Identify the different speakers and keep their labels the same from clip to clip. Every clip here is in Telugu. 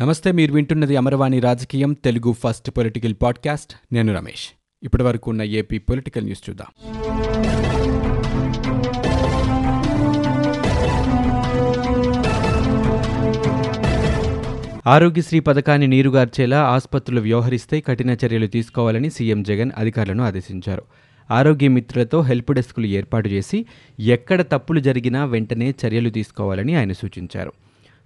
Speaker 1: నమస్తే మీరు వింటున్నది అమరవాణి రాజకీయం తెలుగు ఫస్ట్ పొలిటికల్ పాడ్కాస్ట్. నేను రమేష్. ఇప్పటి వరకు ఉన్న ఏపీ పొలిటికల్ న్యూస్ చూద్దాం. ఆరోగ్యశ్రీ పథకాన్ని నీరుగార్చేలా ఆసుపత్రులు వ్యవహరిస్తే కఠిన చర్యలు తీసుకోవాలని సీఎం జగన్ అధికారులను ఆదేశించారు. ఆరోగ్య మిత్రులతో హెల్ప్ డెస్కులు ఏర్పాటు చేసి ఎక్కడ తప్పులు జరిగినా వెంటనే చర్యలు తీసుకోవాలని ఆయన సూచించారు.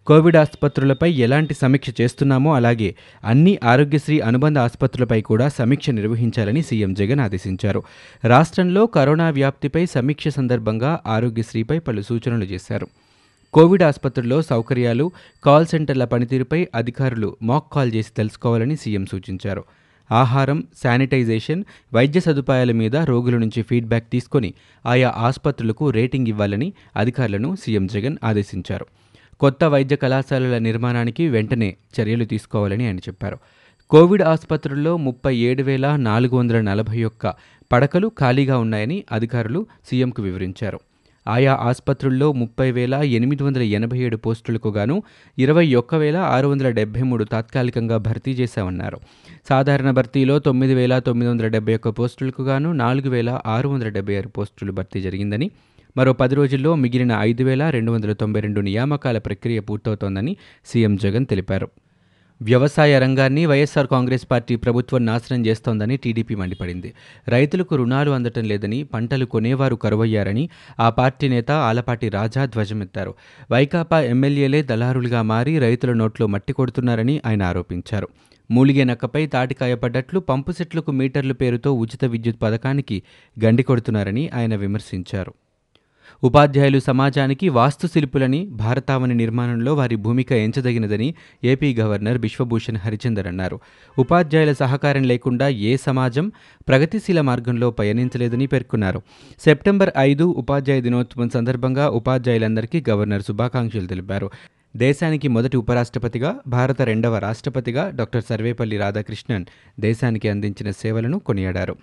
Speaker 1: కోవిడ్ ఆసుపత్రులపై ఎలాంటి సమీక్ష చేస్తున్నామో అలాగే అన్ని ఆరోగ్యశ్రీ అనుబంధ ఆసుపత్రులపై కూడా సమీక్ష నిర్వహించాలని సీఎం జగన్ ఆదేశించారు. రాష్ట్రంలో కరోనా వ్యాప్తిపై సమీక్ష సందర్భంగా ఆరోగ్యశ్రీపై పలు సూచనలు చేశారు. కోవిడ్ ఆసుపత్రుల్లో సౌకర్యాలు కాల్ సెంటర్ల పనితీరుపై అధికారులు మాక్ కాల్ చేసి తెలుసుకోవాలని సీఎం సూచించారు. ఆహారం శానిటైజేషన్ వైద్య సదుపాయాల మీద రోగుల నుంచి ఫీడ్బ్యాక్ తీసుకొని ఆయా ఆసుపత్రులకు రేటింగ్ ఇవ్వాలని అధికారులను సీఎం జగన్ ఆదేశించారు. కొత్త వైద్య కళాశాలల నిర్మాణానికి వెంటనే చర్యలు తీసుకోవాలని ఆయన చెప్పారు. కోవిడ్ ఆసుపత్రుల్లో ముప్పై ఏడు వేల నాలుగు వందల నలభై ఒక్క పడకలు ఖాళీగా ఉన్నాయని అధికారులు సీఎంకు వివరించారు. ఆయా ఆసుపత్రుల్లో ముప్పై వేల ఎనిమిది వందల ఎనభై ఏడు పోస్టులకు గాను ఇరవై ఒక్క వేల ఆరు వందల డెబ్బై మూడు తాత్కాలికంగా భర్తీ చేశామన్నారు. సాధారణ భర్తీలో తొమ్మిది వేల తొమ్మిది వందల డెబ్బై ఒక్క పోస్టులకు గాను నాలుగు వేల ఆరు వందల డెబ్బై ఆరు పోస్టులు భర్తీ జరిగిందని మరో పది రోజుల్లో మిగిలిన ఐదు వేల రెండు వందల తొంభై రెండు నియామకాల ప్రక్రియ పూర్తవుతోందని సీఎం జగన్ తెలిపారు. వ్యవసాయ రంగాన్ని వైఎస్ఆర్ కాంగ్రెస్ పార్టీ ప్రభుత్వం నాశనం చేస్తోందని టీడీపీ మండిపడింది. రైతులకు రుణాలు అందటం లేదని పంటలు కొనేవారు కరువయ్యారని ఆ పార్టీ నేత ఆలపాటి రాజా ధ్వజమెత్తారు. వైకాపా ఎమ్మెల్యేలే దళారులుగా మారి రైతుల నోట్లో మట్టి కొడుతున్నారని ఆయన ఆరోపించారు. మూలిగే నక్కపై తాటికాయ పడ్డట్లు పంపు సెట్లకు మీటర్ల పేరుతో ఉచిత విద్యుత్ పథకానికి గండి కొడుతున్నారని ఆయన విమర్శించారు. ఉపాధ్యాయులు సమాజానికి వాస్తుశిల్పులని భారతావని నిర్మాణంలో వారి భూమిక ఎంచదగినదని ఏపీ గవర్నర్ బిశ్వభూషణ్ హరిచందర్ అన్నారు. ఉపాధ్యాయుల సహకారం లేకుండా ఏ సమాజం ప్రగతిశీల మార్గంలో పయనించలేదని పేర్కొన్నారు. సెప్టెంబర్ ఐదు ఉపాధ్యాయ దినోత్సవం సందర్భంగా ఉపాధ్యాయులందరికీ గవర్నర్ శుభాకాంక్షలు తెలిపారు. దేశానికి మొదటి ఉపరాష్ట్రపతిగా భారత రెండవ రాష్ట్రపతిగా డాక్టర్ సర్వేపల్లి రాధాకృష్ణన్ దేశానికి అందించిన సేవలను కొనియాడారు.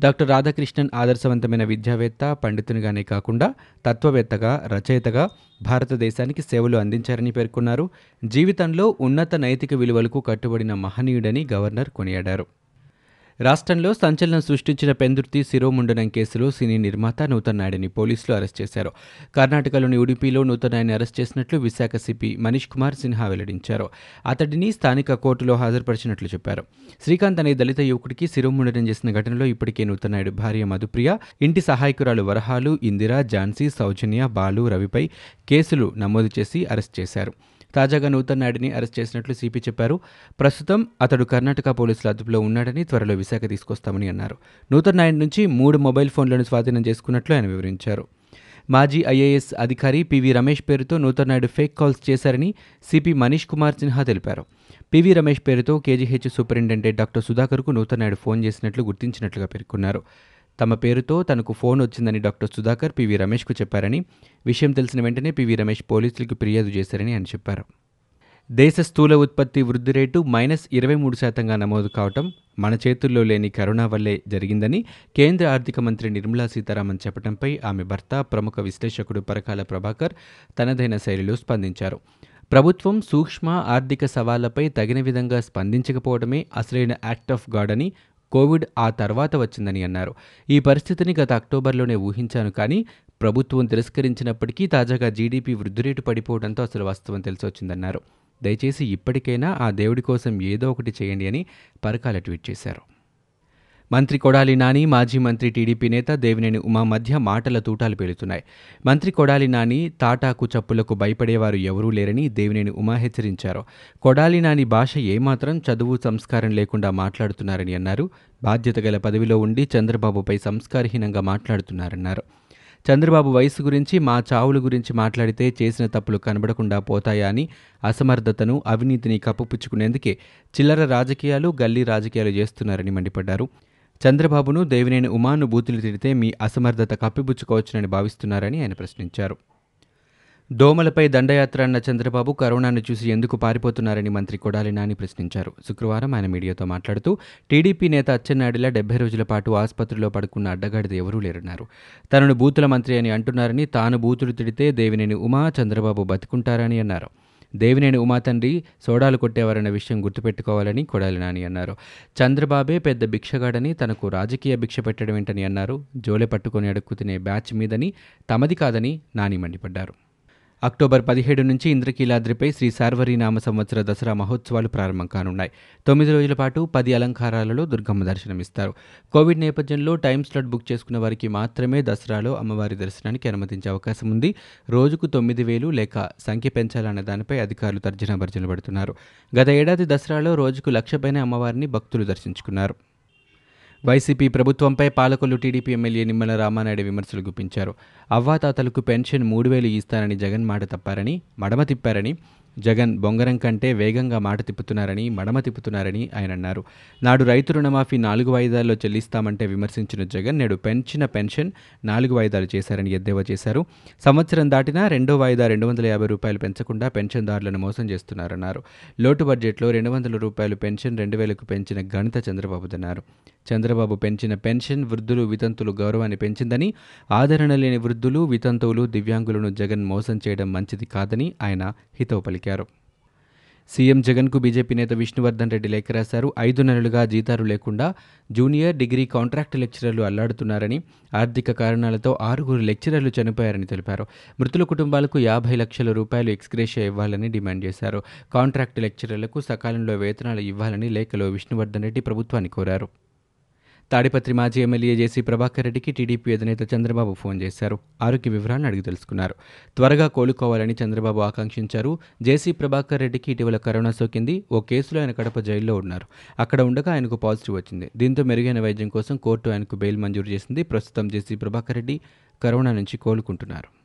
Speaker 1: డాక్టర్ రాధాకృష్ణన్ ఆదర్శవంతమైన విద్యావేత్త పండితునిగానే కాకుండా తత్వవేత్తగా రచయితగా భారతదేశానికి సేవలు అందించారని పేర్కొన్నారు. జీవితంలో ఉన్నత నైతిక విలువలకు కట్టుబడిన మహనీయుడని గవర్నర్ కొనియాడారు. రాష్ట్రంలో సంచలనం సృష్టించిన పెందుర్తి శిరోముండనం కేసులో సినీ నిర్మాత నూతన్ నాయుడిని పోలీసులు అరెస్ట్ చేశారు. కర్ణాటకలోని ఉడిపిలో నూతన్ నాయుడిని అరెస్ట్ చేసినట్లు విశాఖ సిపి మనీష్ కుమార్ సిన్హా వెల్లడించారు. అతడిని స్థానిక కోర్టులో హాజరుపరిచినట్లు చెప్పారు. శ్రీకాంత్ అనే దళిత యువకుడికి శిరోముండనం చేసిన ఘటనలో ఇప్పటికే నూతన్ నాయుడు భార్య మధుప్రియ ఇంటి సహాయకురాలు వరహాలు ఇందిరా ఝాన్సీ సౌజన్య బాలు రవిపై కేసులు నమోదు చేసి అరెస్ట్ చేశారు. తాజాగా నూతన్ నాయుడిని అరెస్ట్ చేసినట్లు సిపి చెప్పారు. ప్రస్తుతం అతడు కర్ణాటక పోలీసుల అదుపులో ఉన్నాడని త్వరలో విశాఖ తీసుకొస్తామని అన్నారు. నూతన్ నాయుడు నుంచి మూడు మొబైల్ ఫోన్లను స్వాధీనం చేసుకున్నట్లు ఆయన వివరించారు. మాజీ ఐఏఎస్ అధికారి పివి రమేష్ పేరుతో నూతన్ నాయుడు ఫేక్ కాల్స్ చేశారని సిపి మనీష్ కుమార్ సిన్హా తెలిపారు. పివి రమేష్ పేరుతో కేజీహెచ్ సూపరింటెండెంట్ డాక్టర్ సుధాకర్కు నూతన్ నాయుడు ఫోన్ చేసినట్లు గుర్తించినట్లుగా పేర్కొన్నారు. తమ పేరుతో తనకు ఫోన్ వచ్చిందని డాక్టర్ సుధాకర్ పివి రమేష్కు చెప్పారని విషయం తెలిసిన వెంటనే పివి రమేష్ పోలీసులకు ఫిర్యాదు చేశారని ఆయన చెప్పారు. దేశ స్థూల ఉత్పత్తి వృద్ధి రేటు మైనస్ ఇరవై మూడు శాతంగా నమోదు కావటం మన చేతుల్లో లేని కరోనా వల్లే జరిగిందని కేంద్ర ఆర్థిక మంత్రి నిర్మలా సీతారామన్ చెప్పడంపై ఆమె భర్త ప్రముఖ విశ్లేషకుడు పరకాల ప్రభాకర్ తనదైన శైలిలో స్పందించారు. ప్రభుత్వం సూక్ష్మ ఆర్థిక సవాళ్ళపై తగిన విధంగా స్పందించకపోవడమే అసలైన యాక్ట్ ఆఫ్ గాడ్ అని కోవిడ్ ఆ తర్వాత వచ్చిందని అన్నారు. ఈ పరిస్థితిని గత అక్టోబర్లోనే ఊహించాను కానీ ప్రభుత్వం తిరస్కరించినప్పటికీ తాజాగా జీడీపీ వృద్ధి రేటు పడిపోవడంతో అసలు వాస్తవం తెలిసొచ్చిందన్నారు. దయచేసి ఇప్పటికైనా ఆ దేవుడి కోసం ఏదో ఒకటి చేయండి అని పరకాల ట్వీట్ చేశారు. మంత్రి కొడాలి నాని మాజీ మంత్రి టీడీపీ నేత దేవినేని ఉమా మధ్య మాటల తూటాలు పేలుతున్నాయి. మంత్రి కొడాలి నాని తాటాకు చప్పులకు భయపడేవారు ఎవరూ లేరని దేవినేని ఉమా హెచ్చరించారు. కొడాలి నాని భాష ఏమాత్రం చదువు సంస్కారం లేకుండా మాట్లాడుతున్నారని అన్నారు. బాధ్యత గల పదవిలో ఉండి చంద్రబాబుపై సంస్కారహీనంగా మాట్లాడుతున్నారన్నారు. చంద్రబాబు వయసు గురించి మా చావుల గురించి మాట్లాడితే చేసిన తప్పులు కనబడకుండా పోతాయా అని అసమర్థతను అవినీతిని కప్పుపుచ్చుకునేందుకే చిల్లర రాజకీయాలు గల్లీ రాజకీయాలు చేస్తున్నారని మండిపడ్డారు. చంద్రబాబును దేవినేని ఉమాను బూతులు తిడితే మీ అసమర్థత కప్పిపుచ్చుకోవచ్చునని భావిస్తున్నారని ఆయన ప్రశ్నించారు. దోమలపై దండయాత్ర అన్న చంద్రబాబు కరోనాను చూసి ఎందుకు పారిపోతున్నారని మంత్రి కొడాలి నాని ప్రశ్నించారు. శుక్రవారం ఆయన మీడియాతో మాట్లాడుతూ టీడీపీ నేత అచ్చెన్నాయుడుల డెబ్బై రోజుల పాటు ఆసుపత్రిలో పడుకున్న అడ్డగాడిద ఎవరూ లేరన్నారు. తనను బూతుల మంత్రి అని అంటున్నారని తాను బూతులు తిడితే దేవినేని ఉమా చంద్రబాబు బతుకుంటారని అన్నారు. దేవినేని ఉమాతండ్రి సోడాలు కొట్టేవారన్న విషయం గుర్తుపెట్టుకోవాలని కొడాలి నాని అన్నారు. చంద్రబాబే పెద్ద భిక్షగాడని తనకు రాజకీయ భిక్ష పెట్టడం ఏంటని అన్నారు. జోలె పట్టుకొని అడుక్కు తినే బ్యాచ్ మీదని తమది కాదని నాని మండిపడ్డారు. అక్టోబర్ పదిహేడు నుంచి ఇంద్రకీలాద్రిపై శ్రీ సార్వరీనామ సంవత్సర దసరా మహోత్సవాలు ప్రారంభం కానున్నాయి. తొమ్మిది రోజుల పాటు పది అలంకారాలలో దుర్గమ్మ దర్శనమిస్తారు. కోవిడ్ నేపథ్యంలో టైం స్లాట్ బుక్ చేసుకున్న వారికి మాత్రమే దసరాలో అమ్మవారి దర్శనానికి అనుమతించే అవకాశం ఉంది. రోజుకు తొమ్మిది వేలు లేక సంఖ్య పెంచాలన్న దానిపై అధికారులు తర్జన భర్జన పడుతున్నారు. గత ఏడాది దసరాలో రోజుకు లక్షపైనే అమ్మవారిని భక్తులు దర్శించుకున్నారు. వైసీపీ ప్రభుత్వంపై పాలకొల్లు టీడీపీ ఎమ్మెల్యే నిమ్మల రామానాయుడు విమర్శలు గుప్పించారు. అవ్వాతాతలకు పెన్షన్ మూడు వేలు ఇస్తానని జగన్ మాట తప్పారని మడమ తిప్పారని జగన్ బొంగరం కంటే వేగంగా మాట తిప్పుతున్నారని మడమ తిప్పుతున్నారని ఆయన అన్నారు. నాడు రైతు రుణమాఫీ నాలుగు వాయిదాల్లో చెల్లిస్తామంటే విమర్శించిన జగన్ నేడు పెంచిన పెన్షన్ నాలుగు వాయిదాలు చేశారని ఎద్దేవా చేశారు. సంవత్సరం దాటినా రెండో వాయిదా రెండు వందల యాభై రూపాయలు పెంచకుండా పెన్షన్దారులను మోసం చేస్తున్నారన్నారు. లోటు బడ్జెట్లో రెండు వందల రూపాయలు పెన్షన్ రెండు వేలకు పెంచిన ఘనత చంద్రబాబుదన్నారు చంద్రబాబు పెంచిన పెన్షన్ వృద్ధులు వితంతులు గౌరవాన్ని పెంచిందని ఆదరణ లేని వృద్ధులు వితంతువులు దివ్యాంగులను జగన్ మోసం చేయడం మంచిది కాదని ఆయన హితవు పలికారు సీఎం జగన్కు బీజేపీ నేత విష్ణువర్ధన్ రెడ్డి లేఖ రాశారు. ఐదు నెలలుగా జీతాలు లేకుండా జూనియర్ డిగ్రీ కాంట్రాక్ట్ లెక్చరర్లు అల్లాడుతున్నారని ఆర్థిక కారణాలతో ఆరుగురు లెక్చరర్లు చనిపోయారని తెలిపారు. మృతుల కుటుంబాలకు యాభై లక్షల రూపాయలు ఎక్స్గ్రేషియా ఇవ్వాలని డిమాండ్ చేశారు. కాంట్రాక్ట్ లెక్చరర్లకు సకాలంలో వేతనాలు ఇవ్వాలని లేఖలో విష్ణువర్ధన్ రెడ్డి ప్రభుత్వాన్ని కోరారు. తాడిపత్రి మాజీ ఎమ్మెల్యే జేసీ ప్రభాకర్ రెడ్డికి టీడీపీ అధినేత చంద్రబాబు ఫోన్ చేశారు. ఆరోగ్య వివరాలను అడిగి తెలుసుకున్నారు. త్వరగా కోలుకోవాలని చంద్రబాబు ఆకాంక్షించారు. జేసీ ప్రభాకర్ రెడ్డికి ఇటీవల కరోనా సోకింది. ఓ కేసులో ఆయన కడప జైల్లో ఉన్నారు. అక్కడ ఉండగా ఆయనకు పాజిటివ్ వచ్చింది. దీంతో మెరుగైన వైద్యం కోసం కోర్టు ఆయనకు బెయిల్ మంజూరు చేసింది. ప్రస్తుతం జేసీ ప్రభాకర్ రెడ్డి కరోనా నుంచి కోలుకుంటున్నారు.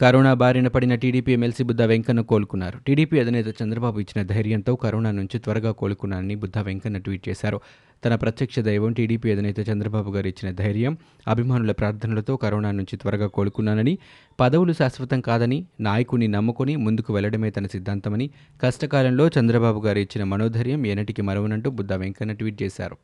Speaker 1: కరోనా బారిన పడిన టీడీపీ ఎమ్మెల్సీ బుద్ధ వెంకన్న కోలుకున్నారు. టీడీపీ అధినేత చంద్రబాబు ఇచ్చిన ధైర్యంతో కరోనా నుంచి త్వరగా కోలుకున్నానని బుద్ధ వెంకన్న ట్వీట్ చేశారు. తన ప్రత్యక్ష దైవం టీడీపీ అధినేత చంద్రబాబు గారు ఇచ్చిన ధైర్యం అభిమానుల ప్రార్థనలతో కరోనా నుంచి త్వరగా కోలుకున్నానని పదవులు శాశ్వతం కాదని నాయకుని నమ్ముకుని ముందుకు వెళ్ళడమే తన సిద్ధాంతమని కష్టకాలంలో చంద్రబాబు గారు ఇచ్చిన మనోధైర్యం ఎనటికి మరవనంటూ బుద్ధ వెంకన్న ట్వీట్ చేశారు.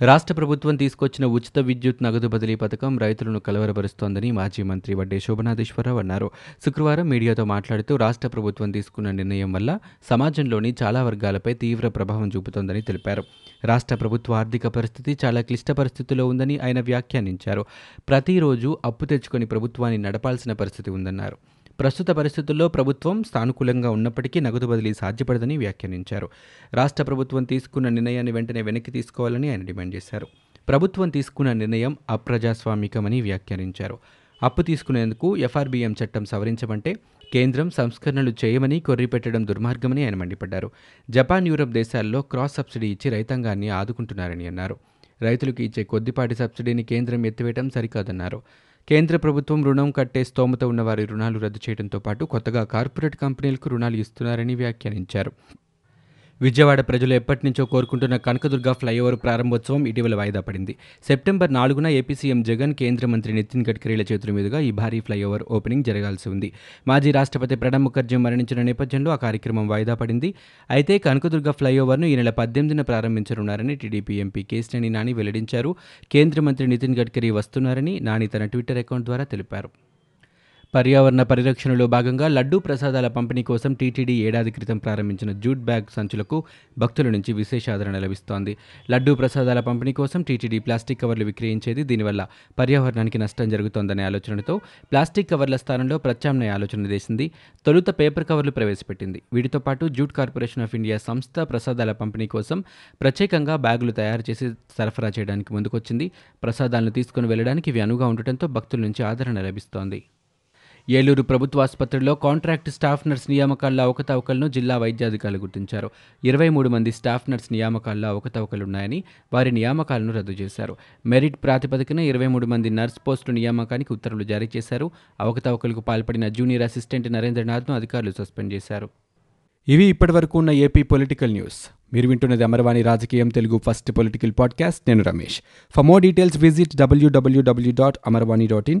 Speaker 1: రాష్ట్ర ప్రభుత్వం తీసుకొచ్చిన ఉచిత విద్యుత్ నగదు బదిలీ పథకం రైతులను కలవరపరుస్తోందని మాజీ మంత్రి వడ్డే శోభనాథేశ్వరరావు అన్నారు. శుక్రవారం మీడియాతో మాట్లాడుతూ రాష్ట్ర ప్రభుత్వం తీసుకున్న నిర్ణయం వల్ల సమాజంలోని చాలా వర్గాలపై తీవ్ర ప్రభావం చూపుతోందని తెలిపారు. రాష్ట్ర ప్రభుత్వ ఆర్థిక పరిస్థితి చాలా క్లిష్ట పరిస్థితిలో ఉందని ఆయన వ్యాఖ్యానించారు. ప్రతిరోజు అప్పు తెచ్చుకొని ప్రభుత్వాన్ని నడపాల్సిన పరిస్థితి ఉందన్నారు. ప్రస్తుత పరిస్థితుల్లో ప్రభుత్వం సానుకూలంగా ఉన్నప్పటికీ నగదు బదిలీ సాధ్యపడదని వ్యాఖ్యానించారు. రాష్ట్ర ప్రభుత్వం తీసుకున్న నిర్ణయాన్ని వెంటనే వెనక్కి తీసుకోవాలని ఆయన డిమాండ్ చేశారు. ప్రభుత్వం తీసుకున్న నిర్ణయం అప్రజాస్వామికమని వ్యాఖ్యానించారు. అప్పు తీసుకునేందుకు ఎఫ్ఆర్బిఎం చట్టం సవరించమంటే కేంద్రం సంస్కరణలు చేయమని కొర్రిపెట్టడం దుర్మార్గమని ఆయన మండిపడ్డారు. జపాన్ యూరప్ దేశాల్లో క్రాస్ సబ్సిడీ ఇచ్చి రైతాంగాన్ని ఆదుకుంటున్నారని అన్నారు. రైతులకు ఇచ్చే కొద్దిపాటి సబ్సిడీని కేంద్రం ఎత్తివేయడం సరికాదన్నారు. కేంద్ర ప్రభుత్వం రుణం కట్టే స్తోమత ఉన్న వారి రుణాలు రద్దు చేయడంతో పాటు కొత్తగా కార్పొరేట్ కంపెనీలకు రుణాలు ఇస్తున్నారని వ్యాఖ్యానించారు. విజయవాడ ప్రజలు ఎప్పటి నుంచో కోరుకుంటున్న కనకదుర్గ ఫ్లైఓవర్ ప్రారంభోత్సవం ఇటీవల వాయిదా పడింది. సెప్టెంబర్ నాలుగున ఏపీ సీఎం జగన్ కేంద్ర మంత్రి నితిన్ గడ్కరీల చేతుల మీదుగా ఈ భారీ ఫ్లైఓవర్ ఓపెనింగ్ జరగాల్సి ఉంది. మాజీ రాష్ట్రపతి ప్రణబ్ ముఖర్జీ మరణించిన నేపథ్యంలో ఆ కార్యక్రమం వాయిదా పడింది. అయితే కనకదుర్గ ఫ్లైఓవర్ను ఈ నెల పద్దెనిమిదిన ప్రారంభించనున్నారని టీడీపీ ఎంపీ కేసినేని నాని వెల్లడించారు. కేంద్ర మంత్రి నితిన్ గడ్కరీ వస్తున్నారని నాని తన ట్విట్టర్ అకౌంట్ ద్వారా తెలిపారు. పర్యావరణ పరిరక్షణలో భాగంగా లడ్డూ ప్రసాదాల పంపిణీ కోసం టీటీడీ ఏడాది క్రితం ప్రారంభించిన జూట్ బ్యాగ్ సంచులకు భక్తుల నుంచి విశేష ఆదరణ లభిస్తోంది. లడ్డూ ప్రసాదాల పంపిణీ కోసం టీటీడీ ప్లాస్టిక్ కవర్లు విక్రయించేది దీనివల్ల పర్యావరణానికి నష్టం జరుగుతోందనే ఆలోచనతో ప్లాస్టిక్ కవర్ల స్థానంలో ప్రత్యామ్నాయ ఆలోచన చేసింది తొలుత పేపర్ కవర్లు ప్రవేశపెట్టింది. వీటితో పాటు జూట్ కార్పొరేషన్ ఆఫ్ ఇండియా సంస్థ ప్రసాదాల పంపిణీ కోసం ప్రత్యేకంగా బ్యాగులు తయారు చేసి సరఫరా చేయడానికి ముందుకొచ్చింది. ప్రసాదాలను తీసుకుని వెళ్ళడానికి ఇవి అనువుగా ఉండటంతో భక్తుల నుంచి ఆదరణ లభిస్తోంది. ఏలూరు ప్రభుత్వ ఆసుపత్రిలో కాంట్రాక్ట్ స్టాఫ్ నర్స్ నియామకాల్లో అవకతవకలను జిల్లా వైద్యాధికారులు గుర్తించారు. ఇరవై మూడు మంది స్టాఫ్ నర్స్ నియామకాల్లో అవకతవకలున్నాయని వారి నియామకాలను రద్దు చేశారు. మెరిట్ ప్రాతిపదికన ఇరవై మూడు మంది నర్స్ పోస్టు నియామకానికి ఉత్తర్వులు జారీ చేశారు. అవకతవకలకు పాల్పడిన జూనియర్ అసిస్టెంట్ నరేంద్రనాథ్ను అధికారులు సస్పెండ్ చేశారు. ఇవి ఇప్పటివరకు ఉన్న ఏపీ పొలిటికల్ న్యూస్. మీరు వింటున్నది అమరవాణి రాజకీయం తెలుగు ఫస్ట్ పొలిటికల్ పాడ్కాస్ట్. నేను Ramesh. For more details visit W W W dot Amarvani dot in.